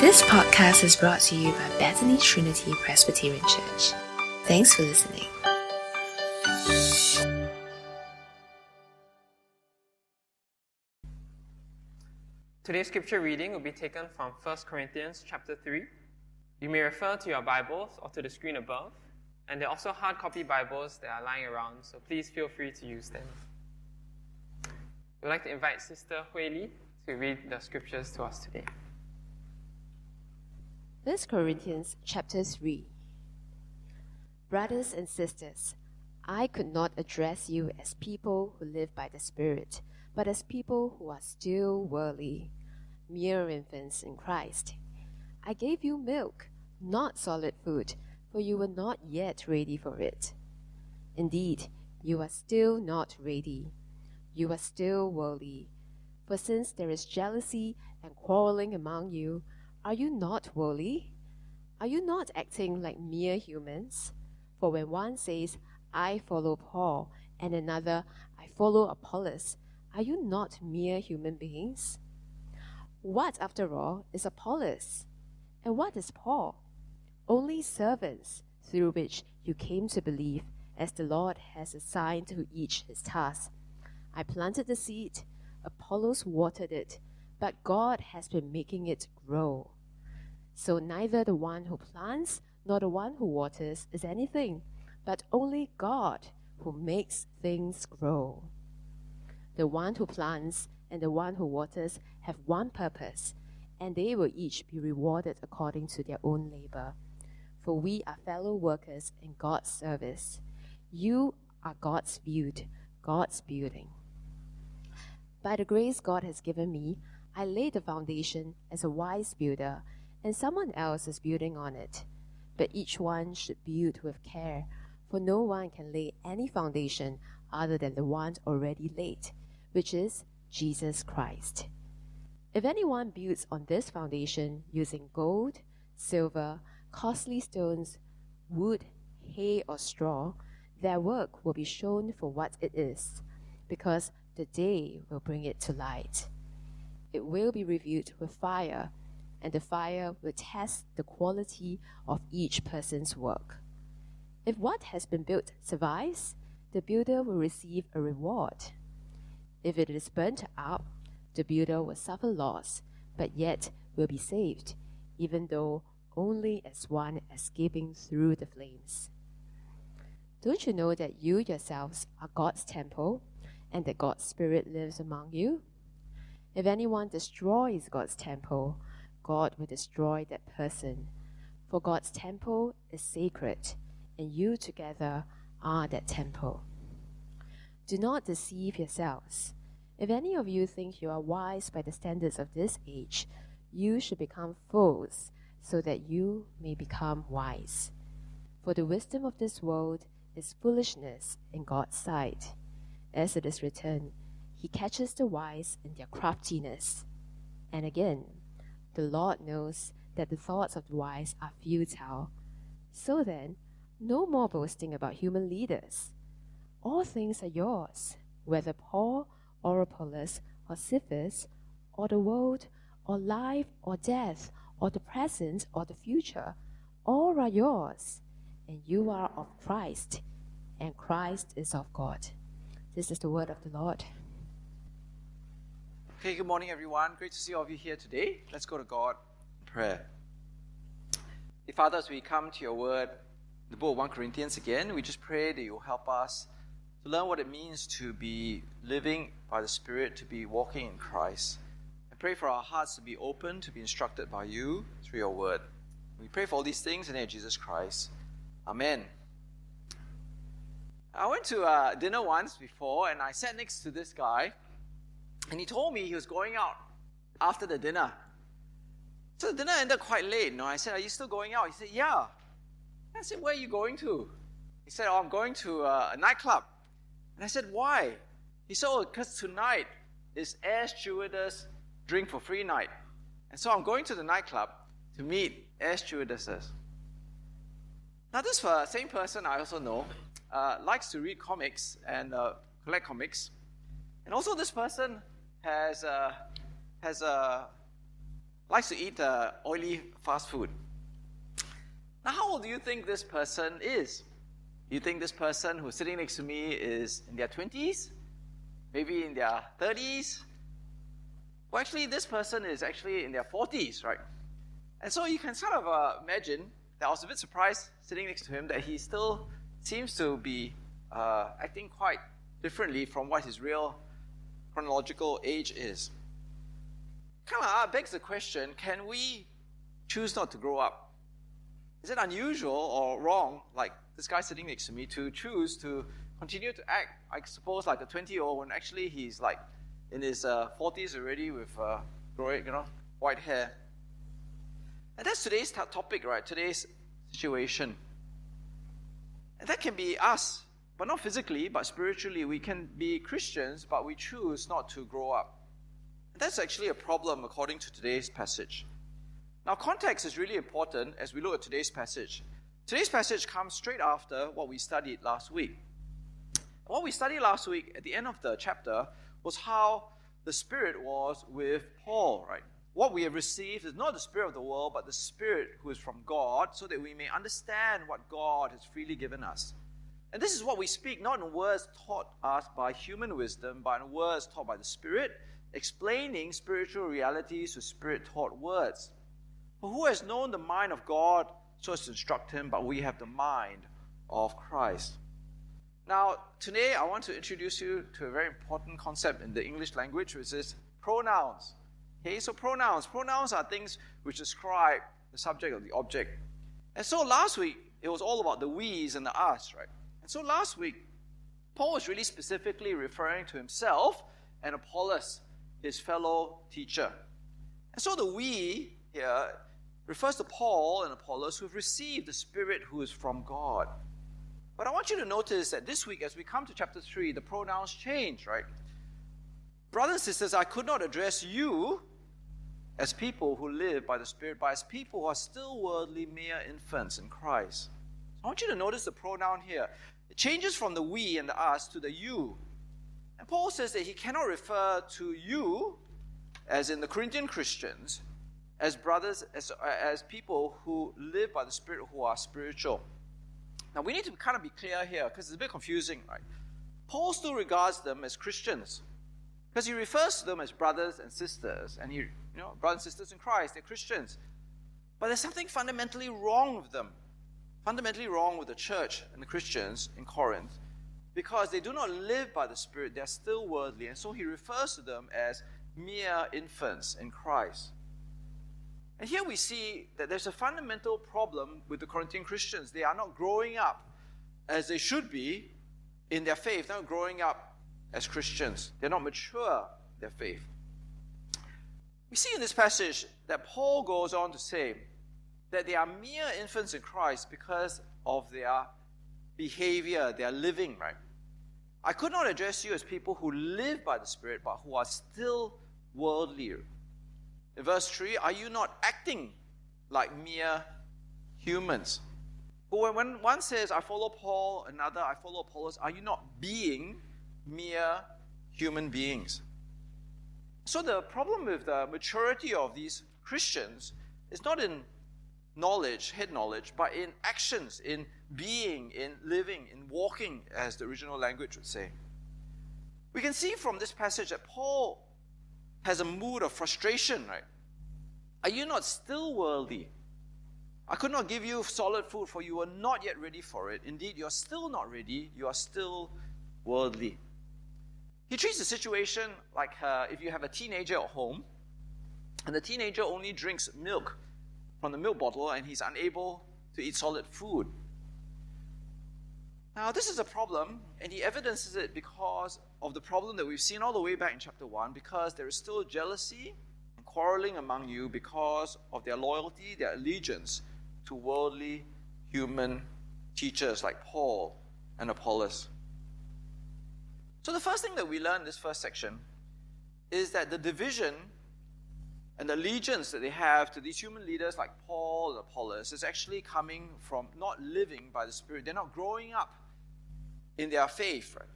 This podcast is brought to you by Bethany Trinity Presbyterian Church. Thanks for listening. Today's scripture reading will be taken from 1 Corinthians chapter 3. You may refer to your Bibles or to the screen above, and there are also hard copy Bibles that are lying around, so please feel free to use them. We'd like to invite Sister Hui Li to read the scriptures to us today. 1 Corinthians chapter 3 Brothers and sisters, I could not address you as people who live by the Spirit, but as people who are still worldly, mere infants in Christ. I gave you milk, not solid food, for you were not yet ready for it. Indeed, you are still not ready. You are still worldly. For since there is jealousy and quarreling among you, are you not worldly? Are you not acting like mere humans? For when one says, I follow Paul, and another, I follow Apollos, are you not mere human beings? What, after all, is Apollos? And what is Paul? Only servants through which you came to believe, as the Lord has assigned to each his task. I planted the seed, Apollos watered it, but God has been making it grow. So neither the one who plants nor the one who waters is anything, but only God who makes things grow. The one who plants and the one who waters have one purpose, and they will each be rewarded according to their own labor. For we are fellow workers in God's service. You are God's build, God's building. By the grace God has given me, I laid the foundation as a wise builder and someone else is building on it. But each one should build with care, for no one can lay any foundation other than the one already laid, which is Jesus Christ. If anyone builds on this foundation using gold, silver, costly stones, wood, hay, or straw, their work will be shown for what it is, because the day will bring it to light. It will be reviewed with fire and the fire will test the quality of each person's work. If what has been built survives, the builder will receive a reward. If it is burnt up, the builder will suffer loss, but yet will be saved, even though only as one escaping through the flames. Don't you know that you yourselves are God's temple, and that God's Spirit lives among you? If anyone destroys God's temple, God will destroy that person. For God's temple is sacred, and you together are that temple. Do not deceive yourselves. If any of you think you are wise by the standards of this age, you should become fools, so that you may become wise. For the wisdom of this world is foolishness in God's sight. As it is written, He catches the wise in their craftiness. And again, the Lord knows that the thoughts of the wise are futile. So then, no more boasting about human leaders. All things are yours, whether Paul or Apollos or Cephas or the world or life or death or the present or the future. All are yours, and you are of Christ, and Christ is of God. This is the word of the Lord. Okay, good morning, everyone. Great to see all of you here today. Let's go to God in prayer. Dear Father, as we come to your word, the book of 1 Corinthians again, we just pray that you'll help us to learn what it means to be living by the Spirit, to be walking in Christ. And pray for our hearts to be open, to be instructed by you through your word. We pray for all these things in the name of Jesus Christ. Amen. I went to uh, dinner once before and I sat next to this guy and he told me he was going out after the dinner. So the dinner ended quite late. Know, I said, Are you still going out? He said, Yeah. I said, Where are you going to? He said, Oh, I'm going to uh, a nightclub. And I said, Why? He said, Oh, because tonight is air stewardess drink for free night. And so I'm going to the nightclub to meet air stewardesses. Now, this uh, same person I also know uh, likes to read comics and uh, collect comics. And also, this person has a, has a likes to eat uh, oily fast food. Now, how old do you think this person is? You think this person who's sitting next to me is in their 20s? Maybe in their 30s? Well, actually, this person is actually in their 40s, right? And so you can sort of uh, imagine that I was a bit surprised sitting next to him that he still seems to be uh, acting quite differently from what his real chronological age is. Kind of begs the question can we choose not to grow up? Is it unusual or wrong, like this guy sitting next to me, to choose to continue to act, I suppose, like a 20 year old when actually he's like in his uh, 40s already with uh, growing, you know, white hair? And that's today's topic, right? Today's situation. And that can be us, but not physically, but spiritually. We can be Christians, but we choose not to grow up. That's actually a problem according to today's passage. Now, context is really important as we look at today's passage. Today's passage comes straight after what we studied last week. What we studied last week at the end of the chapter was how the Spirit was with Paul, right? what we have received is not the Spirit of the world, but the Spirit who is from God, so that we may understand what God has freely given us. And this is what we speak, not in words taught us by human wisdom, but in words taught by the Spirit, explaining spiritual realities with Spirit taught words. For who has known the mind of God so as to instruct him, but we have the mind of Christ. Now, today I want to introduce you to a very important concept in the English language, which is pronouns. Okay, so pronouns. Pronouns are things which describe the subject or the object. And so last week, it was all about the we's and the us, right? And so last week, Paul was really specifically referring to himself and Apollos, his fellow teacher. And so the we here refers to Paul and Apollos who have received the Spirit who is from God. But I want you to notice that this week, as we come to chapter 3, the pronouns change, right? Brothers and sisters, I could not address you as people who live by the Spirit, but as people who are still worldly mere infants in Christ. I want you to notice the pronoun here. It changes from the we and the us to the you. And Paul says that he cannot refer to you, as in the Corinthian Christians, as brothers, as, as people who live by the Spirit, who are spiritual. Now we need to kind of be clear here because it's a bit confusing, right? Paul still regards them as Christians because he refers to them as brothers and sisters, and he you know, brothers and sisters in Christ, they're Christians. But there's something fundamentally wrong with them, fundamentally wrong with the church and the Christians in Corinth, because they do not live by the Spirit, they're still worldly. And so he refers to them as mere infants in Christ. And here we see that there's a fundamental problem with the Corinthian Christians. They are not growing up as they should be in their faith, they're not growing up as Christians. They're not mature their faith. We see in this passage that Paul goes on to say that they are mere infants in Christ because of their behavior, their living, right? I could not address you as people who live by the Spirit, but who are still worldly. In verse 3, are you not acting like mere humans? But when one says, I follow Paul, another, I follow Apollos, are you not being mere human beings? So the problem with the maturity of these Christians is not in knowledge, head knowledge, but in actions, in being, in living, in walking, as the original language would say. We can see from this passage that Paul has a mood of frustration, right? Are you not still worldly? I could not give you solid food, for you are not yet ready for it. Indeed, you are still not ready, you are still worldly. He treats the situation like uh, if you have a teenager at home, and the teenager only drinks milk from the milk bottle and he's unable to eat solid food. Now, this is a problem, and he evidences it because of the problem that we've seen all the way back in chapter 1, because there is still jealousy and quarreling among you because of their loyalty, their allegiance to worldly human teachers like Paul and Apollos. So, the first thing that we learn in this first section is that the division and the allegiance that they have to these human leaders like Paul and Apollos is actually coming from not living by the Spirit. They're not growing up in their faith, right?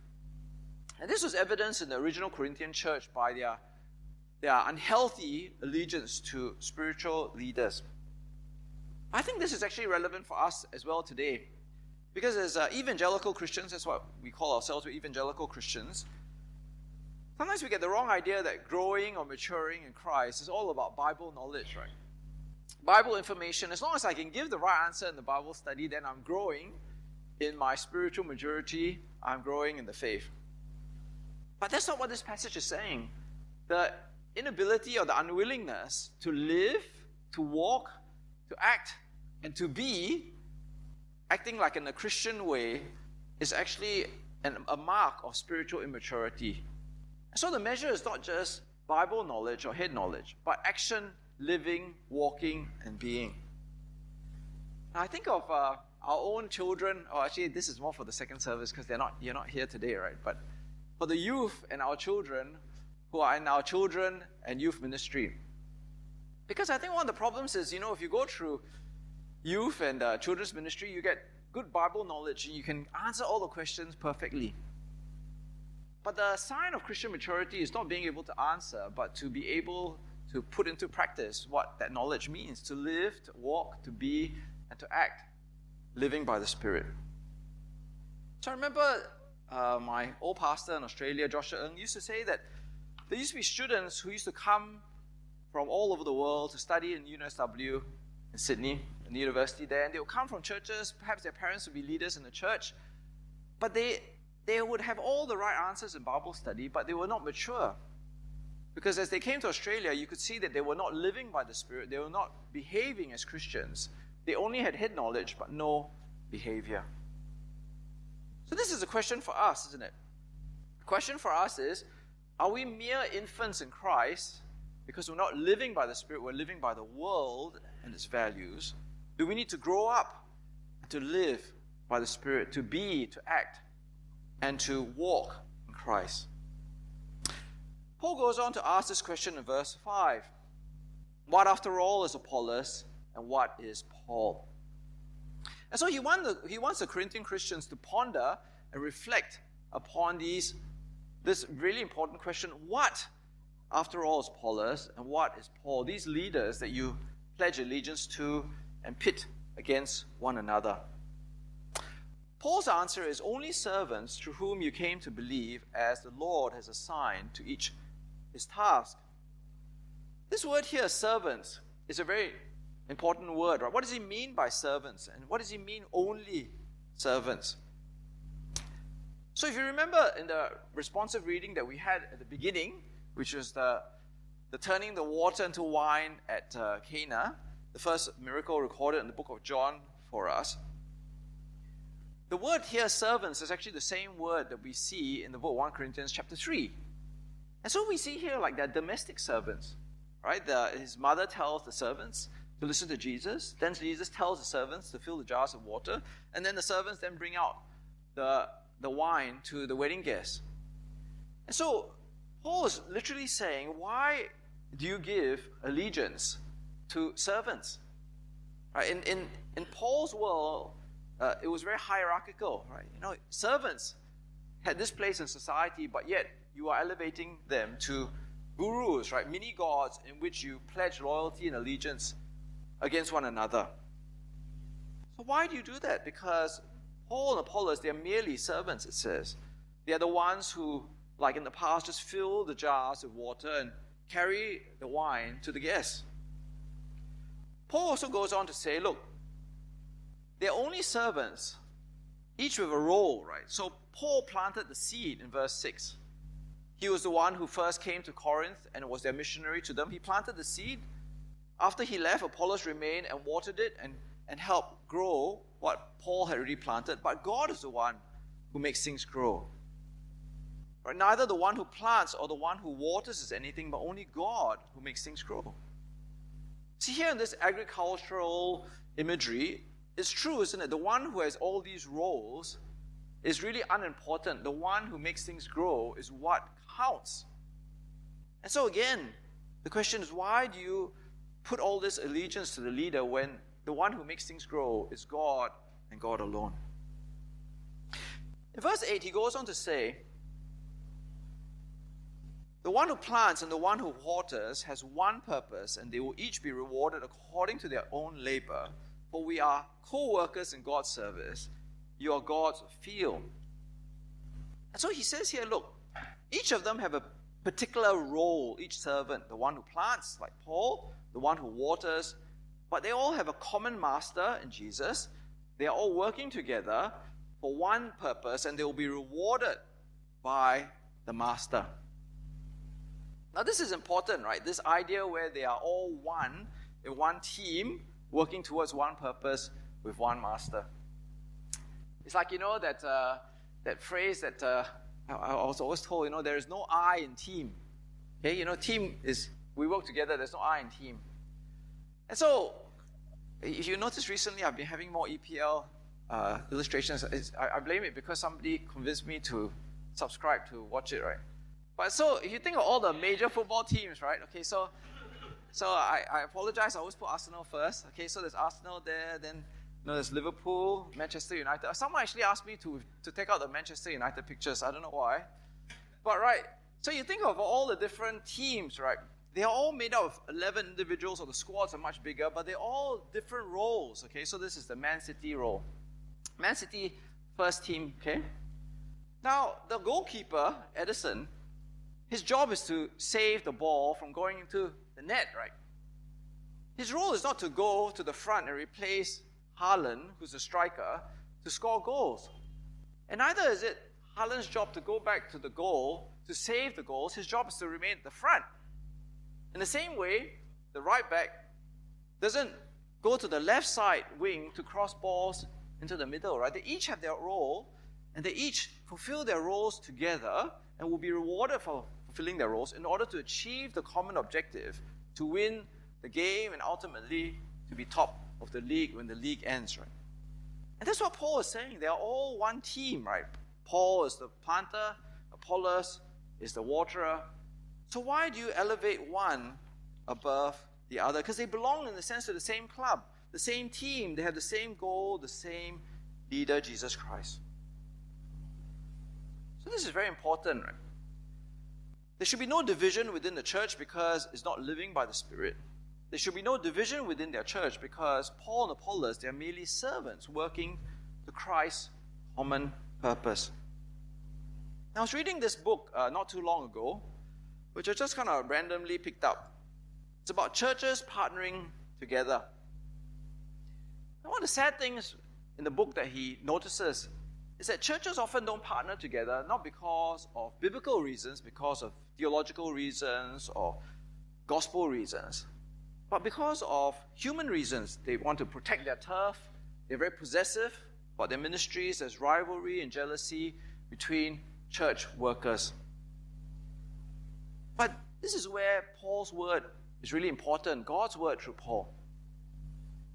And this was evidenced in the original Corinthian church by their there are unhealthy allegiance to spiritual leaders. I think this is actually relevant for us as well today. Because as uh, evangelical Christians, that's what we call ourselves, we're evangelical Christians. Sometimes we get the wrong idea that growing or maturing in Christ is all about Bible knowledge, right? Bible information, as long as I can give the right answer in the Bible study, then I'm growing in my spiritual maturity, I'm growing in the faith. But that's not what this passage is saying. The inability or the unwillingness to live, to walk, to act, and to be acting like in a Christian way is actually an, a mark of spiritual immaturity. So the measure is not just Bible knowledge or head knowledge, but action, living, walking, and being. Now, I think of uh, our own children, or actually, this is more for the second service because they're not you're not here today, right? But for the youth and our children who are in our children and youth ministry. Because I think one of the problems is, you know, if you go through youth and uh, children's ministry, you get good Bible knowledge and you can answer all the questions perfectly. But the sign of Christian maturity is not being able to answer, but to be able to put into practice what that knowledge means to live, to walk, to be, and to act, living by the Spirit. So I remember uh, my old pastor in Australia, Joshua Ng, used to say that there used to be students who used to come from all over the world to study in UNSW in Sydney, in the university there, and they would come from churches. Perhaps their parents would be leaders in the church, but they they would have all the right answers in Bible study, but they were not mature. Because as they came to Australia, you could see that they were not living by the Spirit, they were not behaving as Christians. They only had head knowledge, but no behavior. So, this is a question for us, isn't it? The question for us is Are we mere infants in Christ because we're not living by the Spirit, we're living by the world and its values? Do we need to grow up to live by the Spirit, to be, to act, and to walk in Christ? Paul goes on to ask this question in verse 5 What, after all, is Apollos, and what is Paul? And so he, want the, he wants the Corinthian Christians to ponder and reflect upon these, this really important question what, after all, is Apollos and what is Paul? These leaders that you pledge allegiance to and pit against one another. Paul's answer is only servants through whom you came to believe, as the Lord has assigned to each his task. This word here, servants, is a very important word, right? What does he mean by servants? And what does he mean only servants? So, if you remember in the responsive reading that we had at the beginning, which was the, the turning the water into wine at uh, Cana, the first miracle recorded in the book of John for us, the word here, servants, is actually the same word that we see in the book 1 Corinthians chapter 3. And so we see here like they're domestic servants, right? The, his mother tells the servants, to listen to Jesus. Then Jesus tells the servants to fill the jars of water. And then the servants then bring out the, the wine to the wedding guests. And so Paul is literally saying, why do you give allegiance to servants? Right? In, in, in Paul's world, uh, it was very hierarchical, right? You know, servants had this place in society, but yet you are elevating them to gurus, right? Mini gods in which you pledge loyalty and allegiance against one another. So, why do you do that? Because Paul and Apollos, they're merely servants, it says. They're the ones who, like in the past, just fill the jars with water and carry the wine to the guests. Paul also goes on to say, look, they're only servants, each with a role, right? So, Paul planted the seed in verse 6. He was the one who first came to Corinth and was their missionary to them. He planted the seed after he left, Apollos remained and watered it and, and helped grow what Paul had already planted. But God is the one who makes things grow. Right? Neither the one who plants or the one who waters is anything, but only God who makes things grow. See, here in this agricultural imagery, it's true, isn't it? The one who has all these roles is really unimportant. The one who makes things grow is what counts. And so, again, the question is why do you put all this allegiance to the leader when the one who makes things grow is God and God alone. In verse 8, he goes on to say, The one who plants and the one who waters has one purpose, and they will each be rewarded according to their own labor. For we are co workers in God's service. You are God's field. And so he says here look, each of them have a particular role, each servant. The one who plants, like Paul, the one who waters, but they all have a common master in Jesus. They are all working together for one purpose, and they will be rewarded by the master. Now, this is important, right? This idea where they are all one in one team, working towards one purpose with one master. It's like, you know, that, uh, that phrase that uh, I, was always told, you know, there is no I in team. Okay, you know, team is, we work together, there's no I in team. And so, if you notice recently, I've been having more EPL uh, illustrations. I, I blame it because somebody convinced me to subscribe to watch it, right? But so if you think of all the major football teams, right? Okay, so so I, I apologize. I always put Arsenal first. Okay, so there's Arsenal there, then you know, there's Liverpool, Manchester United. Someone actually asked me to to take out the Manchester United pictures. I don't know why, but right. So you think of all the different teams, right? They are all made up of 11 individuals, or the squads are much bigger, but they're all different roles. Okay, so this is the Man City role. Man City first team. Okay. Now the goalkeeper Ederson, his job is to save the ball from going into the net, right? His role is not to go to the front and replace Haaland, who's a striker, to score goals. And neither is it Haaland's job to go back to the goal to save the goals. His job is to remain at the front. In the same way, the right back doesn't go to the left side wing to cross balls into the middle, right? They each have their role and they each fulfill their roles together and will be rewarded for fulfilling their roles in order to achieve the common objective to win the game and ultimately to be top of the league when the league ends, right? And that's what Paul is saying. They are all one team, right? Paul is the planter, Apollos is the waterer. So why do you elevate one above the other? Because they belong in the sense to the same club, the same team. They have the same goal, the same leader, Jesus Christ. So this is very important, right? There should be no division within the church because it's not living by the Spirit. There should be no division within their church because Paul and Apollos, they're merely servants working to Christ's common purpose. Now, I was reading this book uh, not too long ago, which I just kind of randomly picked up. It's about churches partnering together. And one of the sad things in the book that he notices is that churches often don't partner together, not because of biblical reasons, because of theological reasons or gospel reasons, but because of human reasons. They want to protect their turf, they're very possessive about their ministries, there's rivalry and jealousy between church workers. But this is where Paul's word is really important God's word through Paul.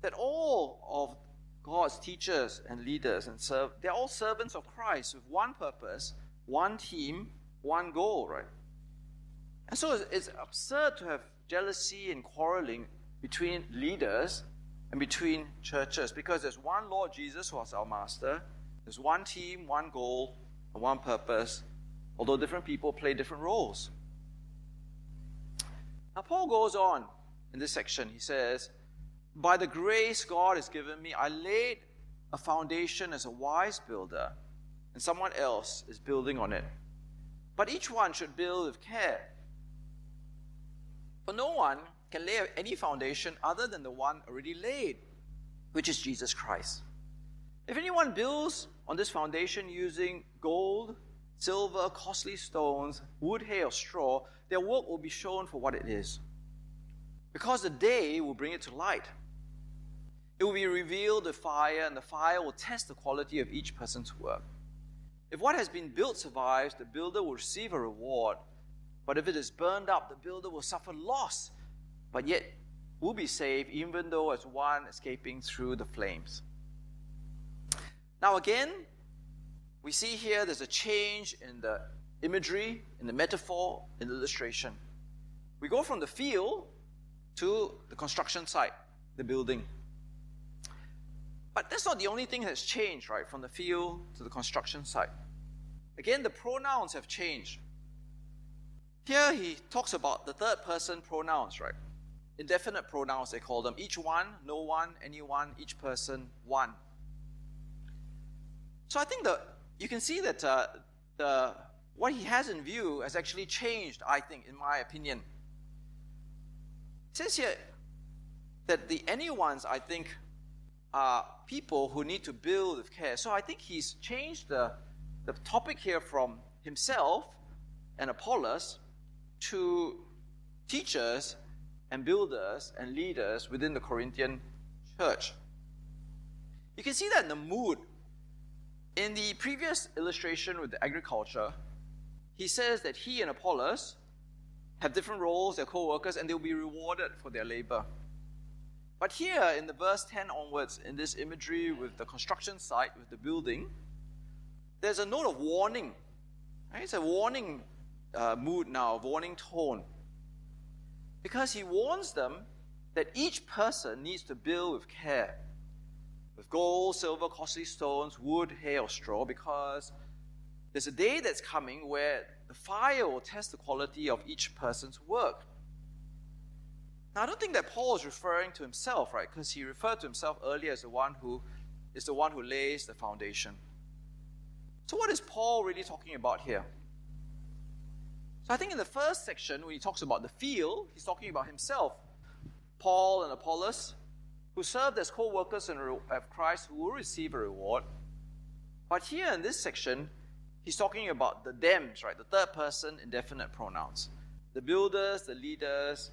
That all of God's teachers and leaders and serve, they're all servants of Christ with one purpose, one team, one goal, right? And so it's, absurd to have jealousy and quarreling between leaders and between churches because there's one Lord Jesus who is our master, there's one team, one goal, and one purpose, although different people play different roles. Now, Paul goes on in this section. He says, by the grace God has given me, I laid a foundation as a wise builder, and someone else is building on it. But each one should build with care. For no one can lay any foundation other than the one already laid, which is Jesus Christ. If anyone builds on this foundation using gold, silver, costly stones, wood, hay, or straw, their work will be shown for what it is. Because the day will bring it to light it will be revealed the fire, and the fire will test the quality of each person's work. If what has been built survives, the builder will receive a reward. But if it is burned up, the builder will suffer loss, but yet will be saved, even though as one escaping through the flames. Now, again, we see here there's a change in the imagery, in the metaphor, in the illustration. We go from the field to the construction site, the building. But that's not the only thing that's changed, right, from the field to the construction site. Again, the pronouns have changed. Here he talks about the third person pronouns, right? Indefinite pronouns, they call them. Each one, no one, anyone, each person, one. So I think the, you can see that uh, the, what he has in view has actually changed, I think, in my opinion. It says here that the anyone's, I think, are people who need to build with care. So I think he's changed the, the topic here from himself and Apollos to teachers and builders and leaders within the Corinthian church. You can see that in the mood. In the previous illustration with the agriculture, he says that he and Apollos have different roles, they're co workers, and they'll be rewarded for their labor. But here in the verse 10 onwards, in this imagery with the construction site, with the building, there's a note of warning. Right? It's a warning uh, mood now, warning tone. Because he warns them that each person needs to build with care, with gold, silver, costly stones, wood, hay, or straw, because there's a day that's coming where the fire will test the quality of each person's work. Now, I don't think that Paul is referring to himself, right? Because he referred to himself earlier as the one who is the one who lays the foundation. So, what is Paul really talking about here? So I think in the first section, when he talks about the field, he's talking about himself. Paul and Apollos, who served as co workers of Christ, who will receive a reward. But here in this section, he's talking about the thems, right? The third person indefinite pronouns. The builders, the leaders,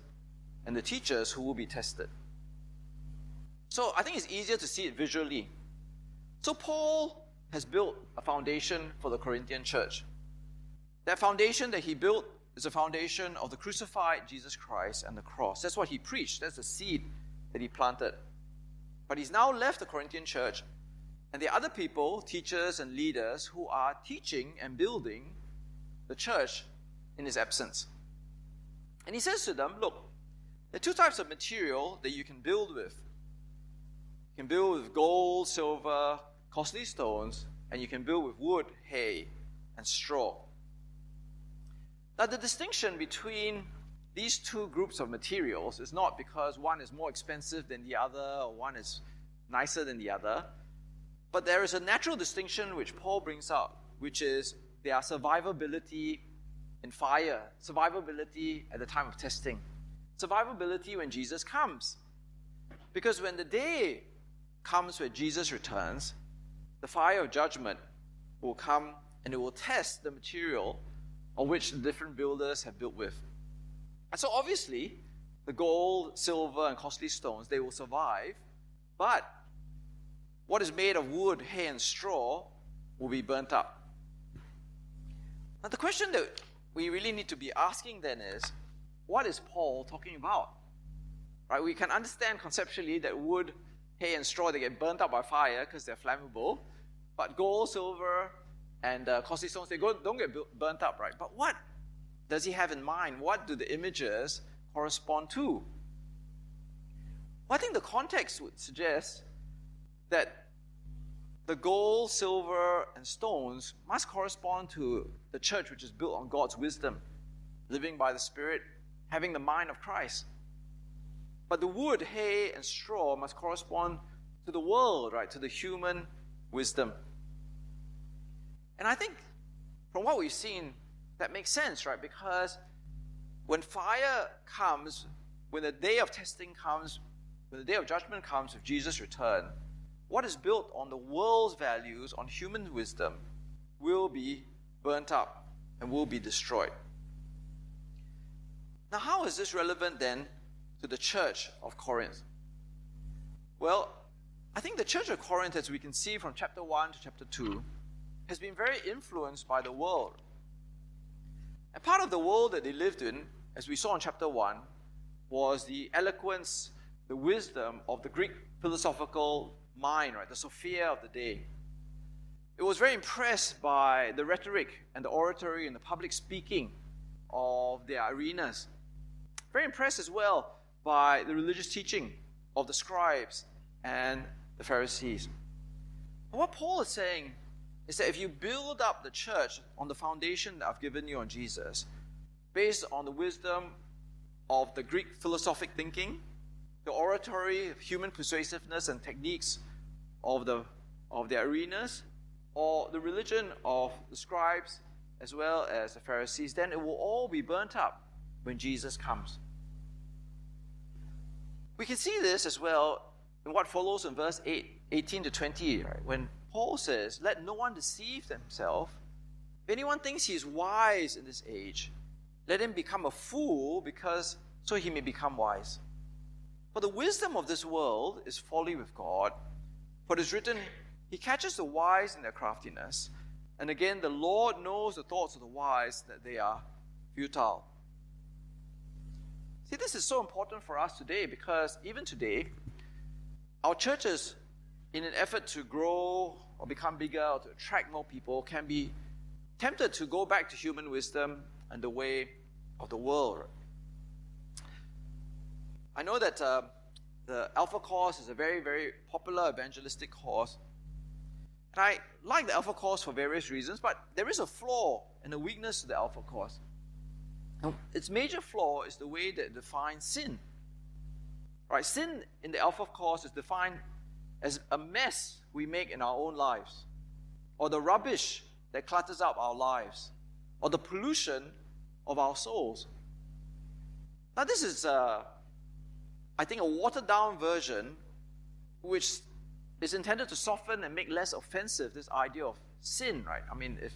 and the teachers who will be tested. So I think it's easier to see it visually. So Paul has built a foundation for the Corinthian church. That foundation that he built is a foundation of the crucified Jesus Christ and the cross. That's what he preached. That's the seed that he planted. But he's now left the Corinthian church, and the other people, teachers and leaders, who are teaching and building the church in his absence. And he says to them, Look, there are two types of material that you can build with. You can build with gold, silver, costly stones, and you can build with wood, hay, and straw. Now, the distinction between these two groups of materials is not because one is more expensive than the other or one is nicer than the other, but there is a natural distinction which Paul brings out, which is their survivability in fire, survivability at the time of testing, survivability when Jesus comes. Because when the day comes when Jesus returns, the fire of judgment will come and it will test the material on which the different builders have built with. And so obviously, the gold, silver, and costly stones, they will survive, but what is made of wood, hay, and straw will be burnt up. Now, the question that we really need to be asking then is what is Paul talking about? Right? We can understand conceptually that wood, hay, and straw they get burnt up by fire because they're flammable, but gold, silver, and uh, costly stones, they go, don't get burnt up, right? But what does he have in mind? What do the images correspond to? Well, I think the context would suggest that the gold, silver, and stones must correspond to the church which is built on God's wisdom, living by the Spirit, having the mind of Christ. But the wood, hay, and straw must correspond to the world, right? To the human wisdom. And I think from what we've seen, that makes sense, right? Because when fire comes, when the day of testing comes, when the day of judgment comes, if Jesus return, what is built on the world's values, on human wisdom, will be burnt up and will be destroyed. Now, how is this relevant then to the church of Corinth? Well, I think the church of Corinth, as we can see from chapter 1 to chapter 2, has been very influenced by the world. And part of the world that they lived in, as we saw in chapter 1, was the eloquence, the wisdom of the Greek philosophical mind, right? The Sophia of the day. It was very impressed by the rhetoric and the oratory and the public speaking of their arenas. Very impressed as well by the religious teaching of the scribes and the Pharisees. what Paul is saying is that if you build up the church on the foundation that I've given you on Jesus, based on the wisdom of the Greek philosophic thinking, the oratory, human persuasiveness, and techniques of, the, of their arenas, or the religion of the scribes as well as the Pharisees, then it will all be burnt up when Jesus comes. We can see this as well in what follows in verse 8, 18 to 20, right? when Paul says, Let no one deceive himself. If anyone thinks he is wise in this age, let him become a fool because so he may become wise. For the wisdom of this world is folly with God. For it is written, He catches the wise in their craftiness. And again, the Lord knows the thoughts of the wise, that they are futile. See, this is so important for us today because even today, our churches, in an effort to grow or become bigger or to attract more people, can be tempted to go back to human wisdom and the way of the world. I know that uh, the Alpha course is a very, very popular evangelistic course. And I like the Alpha course for various reasons, but there is a flaw and a weakness to the Alpha course. Now, its major flaw is the way that it defines sin. Right? Sin in the Alpha course is defined as a mess we make in our own lives, or the rubbish that clutters up our lives, or the pollution of our souls. Now, this is, uh, I think, a watered down version which is intended to soften and make less offensive this idea of sin, right? I mean, if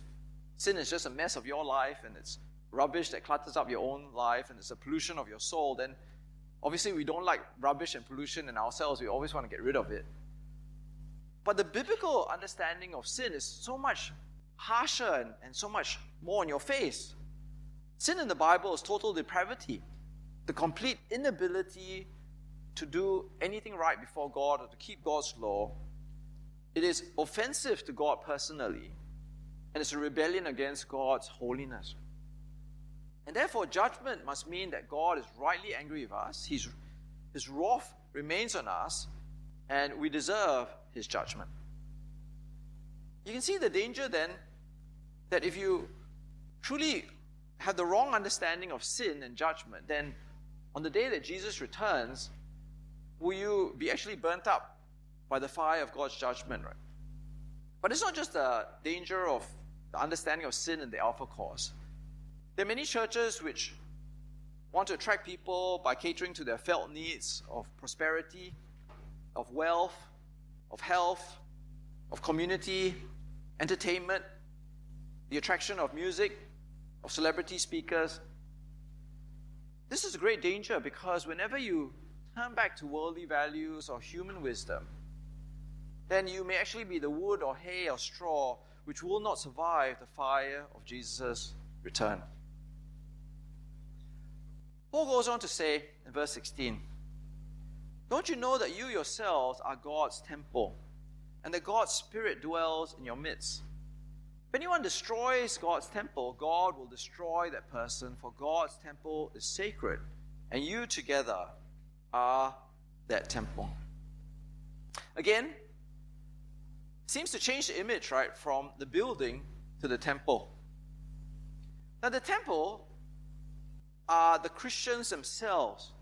sin is just a mess of your life and it's rubbish that clutters up your own life and it's a pollution of your soul, then obviously we don't like rubbish and pollution in ourselves. We always want to get rid of it. But the biblical understanding of sin is so much harsher and, and so much more in your face. Sin in the Bible is total depravity, the complete inability to do anything right before God or to keep God's law. It is offensive to God personally, and it's a rebellion against God's holiness. And therefore, judgment must mean that God is rightly angry with us. He's, his wrath remains on us, and we deserve his judgment. You can see the danger then that if you truly have the wrong understanding of sin and judgment, then on the day that Jesus returns, will you be actually burnt up by the fire of God's judgment, right? But it's not just the danger of the understanding of sin and the Alpha course. There are many churches which want to attract people by catering to their felt needs of prosperity, of wealth, of health, of community, entertainment, the attraction of music, of celebrity speakers. This is a great danger because whenever you turn back to worldly values or human wisdom, then you may actually be the wood or hay or straw which will not survive the fire of Jesus' return. Paul goes on to say in verse 16 Don't you know that you yourselves are God's temple, and that God's Spirit dwells in your midst? If anyone destroys God's temple, God will destroy that person, for God's temple is sacred, and you together are that temple. Again, seems to change the image, right, from the building to the temple. Now, the temple are the Christians themselves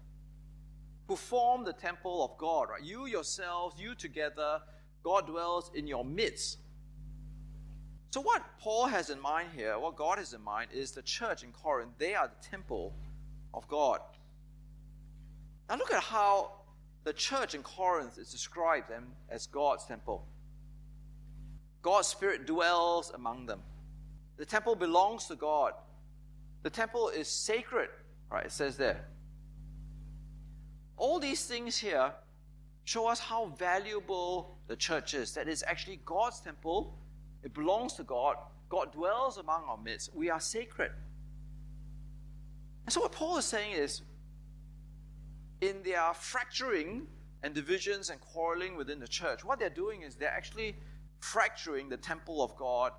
who form the temple of God, right? You yourselves, you together, God dwells in your midst. So, what Paul has in mind here, what God has in mind, is the church in Corinth. They are the temple of God. Now, look at how the church in Corinth is described them as God's temple. God's Spirit dwells among them. The temple belongs to God. The temple is sacred, right? It says there. All these things here show us how valuable the church is. That is actually God's temple, it belongs to God. God dwells among our midst. We are sacred. And so, what Paul is saying is in their fracturing and divisions and quarreling within the church, what they're doing is they're actually fracturing the temple of God.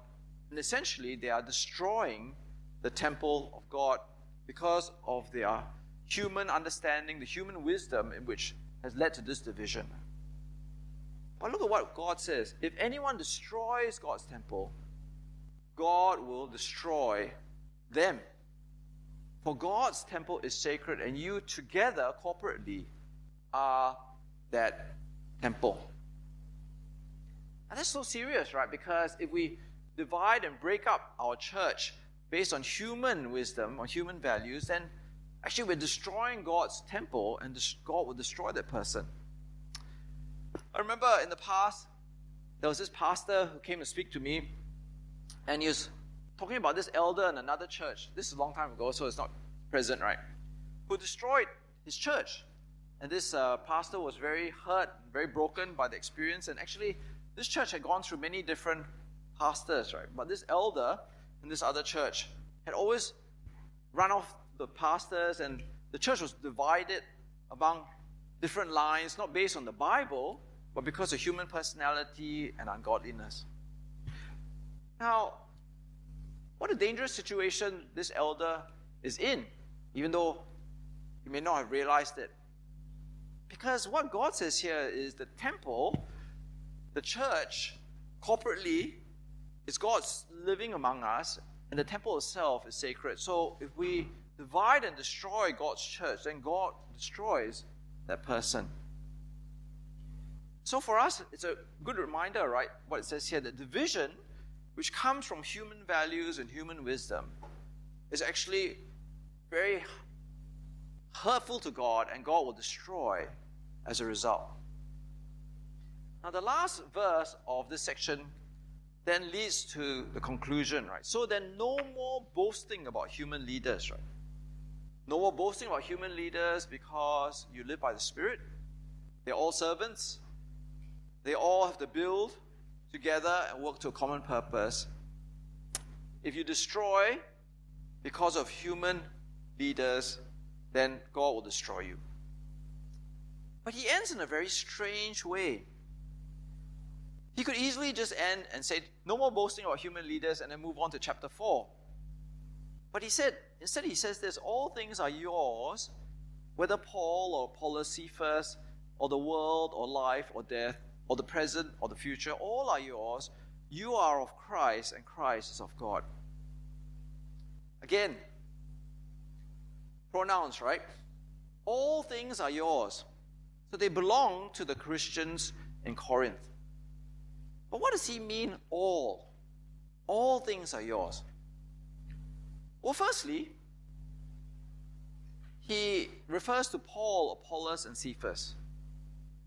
And essentially, they are destroying the temple of God because of their human understanding, the human wisdom in which has led to this division. But look at what God says. If anyone destroys God's temple, God will destroy them. For God's temple is sacred, and you together, corporately, are that temple. And that's so serious, right? Because if we divide and break up our church based on human wisdom, on human values, then actually we're destroying God's temple and God will destroy that person. I remember in the past, there was this pastor who came to speak to me, and he was talking about this elder in another church. This is a long time ago, so it's not present, right? Who destroyed his church. And this uh, pastor was very hurt, very broken by the experience. And actually, this church had gone through many different pastors, right? But this elder in this other church had always run off the pastors, and the church was divided among different lines, not based on the Bible, but because of human personality and ungodliness. Now, what a dangerous situation this elder is in, even though he may not have realized it. Because what God says here is the temple, the church, corporately, is God's living among us, and the temple itself is sacred. So if we divide and destroy God's church, then God destroys that person. So for us, it's a good reminder, right? What it says here that division, which comes from human values and human wisdom, is actually very hurtful to God, and God will destroy as a result. Now, the last verse of this section then leads to the conclusion, right? So then, no more boasting about human leaders, right? No more boasting about human leaders because you live by the Spirit. They're all servants. They all have to build together and work to a common purpose. If you destroy because of human leaders, then God will destroy you. But he ends in a very strange way. He could easily just end and say, No more boasting about human leaders, and then move on to chapter 4. But he said, instead, he says this all things are yours, whether Paul or Apollos, Cephas, or the world, or life, or death, or the present, or the future, all are yours. You are of Christ, and Christ is of God. Again, pronouns, right? All things are yours. So they belong to the Christians in Corinth. But what does he mean, all? All things are yours. Well, firstly, he refers to Paul, Apollos, and Cephas.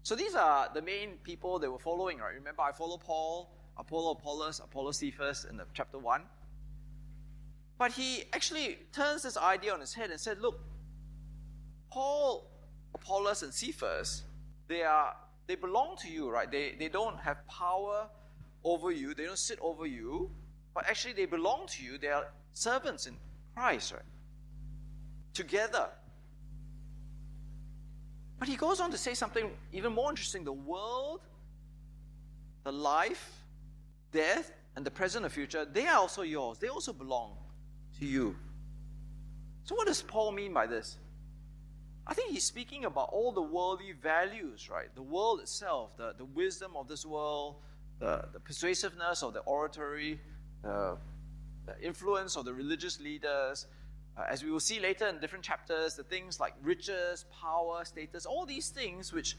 So these are the main people they were following, right? Remember, I follow Paul, Apollo, Apollos, Apollo, Cephas in the chapter 1. But he actually turns this idea on his head and said, look, Paul Apollos and Cephas, they are they belong to you, right? They they don't have power over you, they don't sit over you, but actually they belong to you. They are servants in Christ, right? Together. But he goes on to say something even more interesting. The world, the life, death, and the present and future, they are also yours. They also belong to you. So, what does Paul mean by this? I think he's speaking about all the worldly values, right? The world itself, the, the wisdom of this world, the, the persuasiveness of the oratory, the, influence of the religious leaders. Uh, as we will see later in different chapters, the things like riches, power, status, all these things which,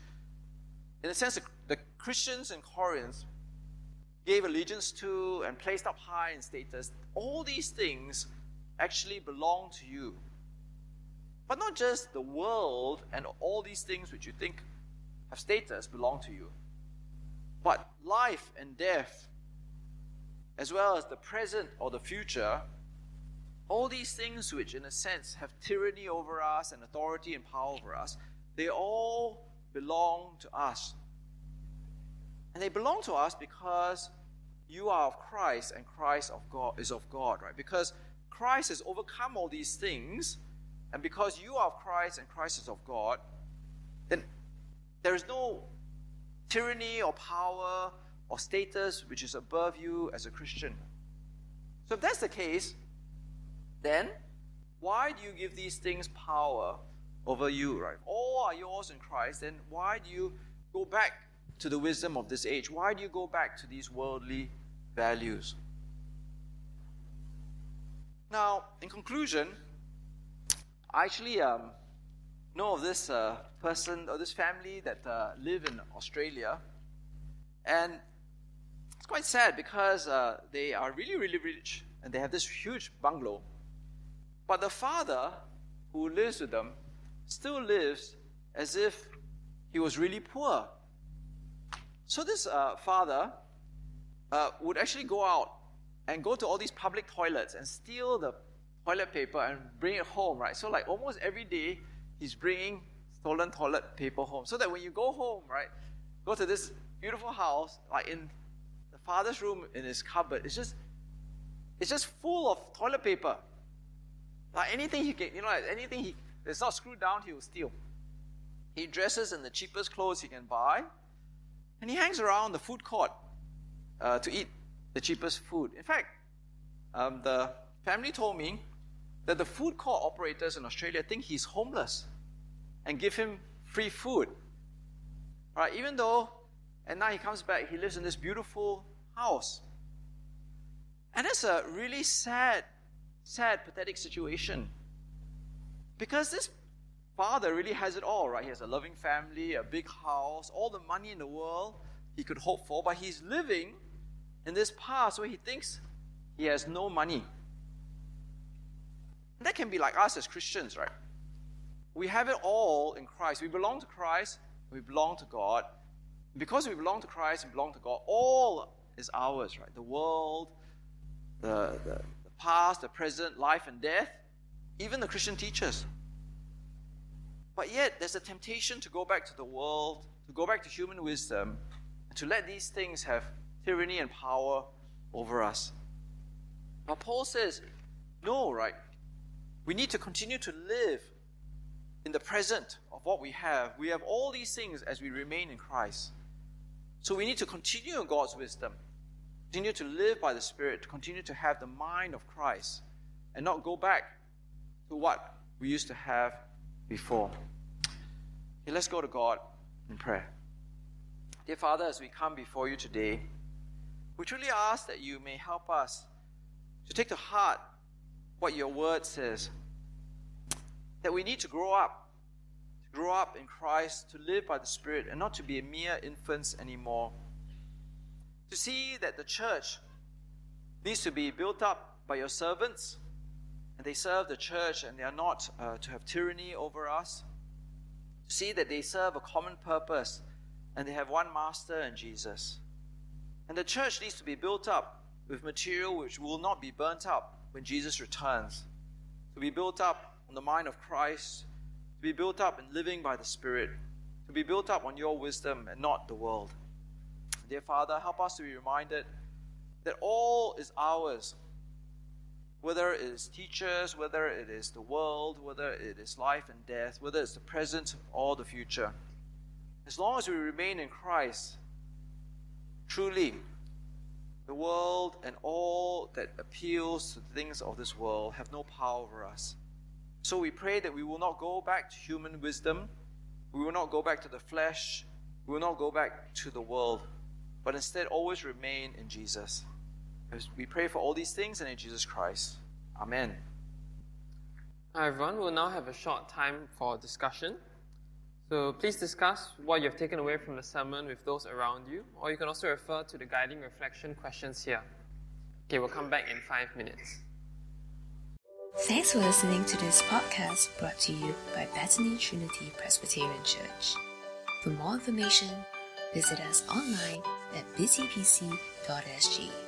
in a sense, the, Christians in Corinth gave allegiance to and placed up high in status, all these things actually belong to you. But not just the world and all these things which you think have status belong to you, but life and death, as well as the present or the future, all these things which, in a sense, have tyranny over us and authority and power over us, they all belong to us. And they belong to us because you are of Christ and Christ of God is of God, right? Because Christ has overcome all these things and because you are of Christ and Christ is of God, then there is no tyranny or power or status which is above you as a Christian. So if that's the case, then why do you give these things power over you, right? All are yours in Christ, then why do you go back to the wisdom of this age? Why do you go back to these worldly values? Now, in conclusion, I actually um, know of this uh, person or this family that uh, live in Australia, and it's quite sad because uh, they are really, really rich and they have this huge bungalow. But the father who lives with them still lives as if he was really poor. So this uh, father uh, would actually go out and go to all these public toilets and steal the toilet paper and bring it home, right? So like almost every day, he's bringing stolen toilet paper home. So that when you go home, right, go to this beautiful house, like in father's room in his cupboard, it's just it's just full of toilet paper. Like anything he can, you know, like anything he that's not screwed down, he will steal. He dresses in the cheapest clothes he can buy, and he hangs around the food court uh, to eat the cheapest food. In fact, um, the family told me that the food court operators in Australia think he's homeless and give him free food. Right? Even though, and now he comes back, he lives in this beautiful house. And that's a really sad, sad, pathetic situation. Because this father really has it all, right? He has a loving family, a big house, all the money in the world he could hope for, but he's living in this past where he thinks he has no money. And That can be like us as Christians, right? We have it all in Christ. We belong to Christ, we belong to God. Because we belong to Christ and belong to God, all is ours, right? The world, the, the, the past, the present, life and death, even the Christian teachers. But yet, there's a temptation to go back to the world, to go back to human wisdom, and to let these things have tyranny and power over us. But Paul says, no, right? We need to continue to live in the present of what we have. We have all these things as we remain in Christ. So we need to continue in God's wisdom, continue to live by the Spirit, to continue to have the mind of Christ, and not go back to what we used to have before. Okay, let's go to God in prayer. Dear Father, as we come before you today, we truly ask that you may help us to take to heart what your word says. That we need to grow up, to grow up in Christ, to live by the Spirit, and not to be mere infants anymore. To see that the church needs to be built up by your servants, and they serve the church, and they are not uh, to have tyranny over us. To see that they serve a common purpose, and they have one master in Jesus. And the church needs to be built up with material which will not be burnt up when Jesus returns, to be built up on the mind of Christ, to be built up in living by the Spirit, to be built up on your wisdom and not the world. Dear Father, help us to be reminded that all is ours. Whether it is teachers, whether it is the world, whether it is life and death, whether it's the present or the future. As long as we remain in Christ, truly the world and all that appeals to the things of this world have no power over us. So we pray that we will not go back to human wisdom, we will not go back to the flesh, we will not go back to the world, but instead always remain in Jesus. As we pray for all these things and in Jesus Christ. Amen. Hi everyone, we'll now have a short time for discussion. So please discuss what you've taken away from the sermon with those around you, or you can also refer to the guiding reflection questions here. Okay, we'll come back in five minutes. Thanks for listening to this podcast brought to you by Bethany Trinity Presbyterian Church. For more information, visit us online at busypc.sg.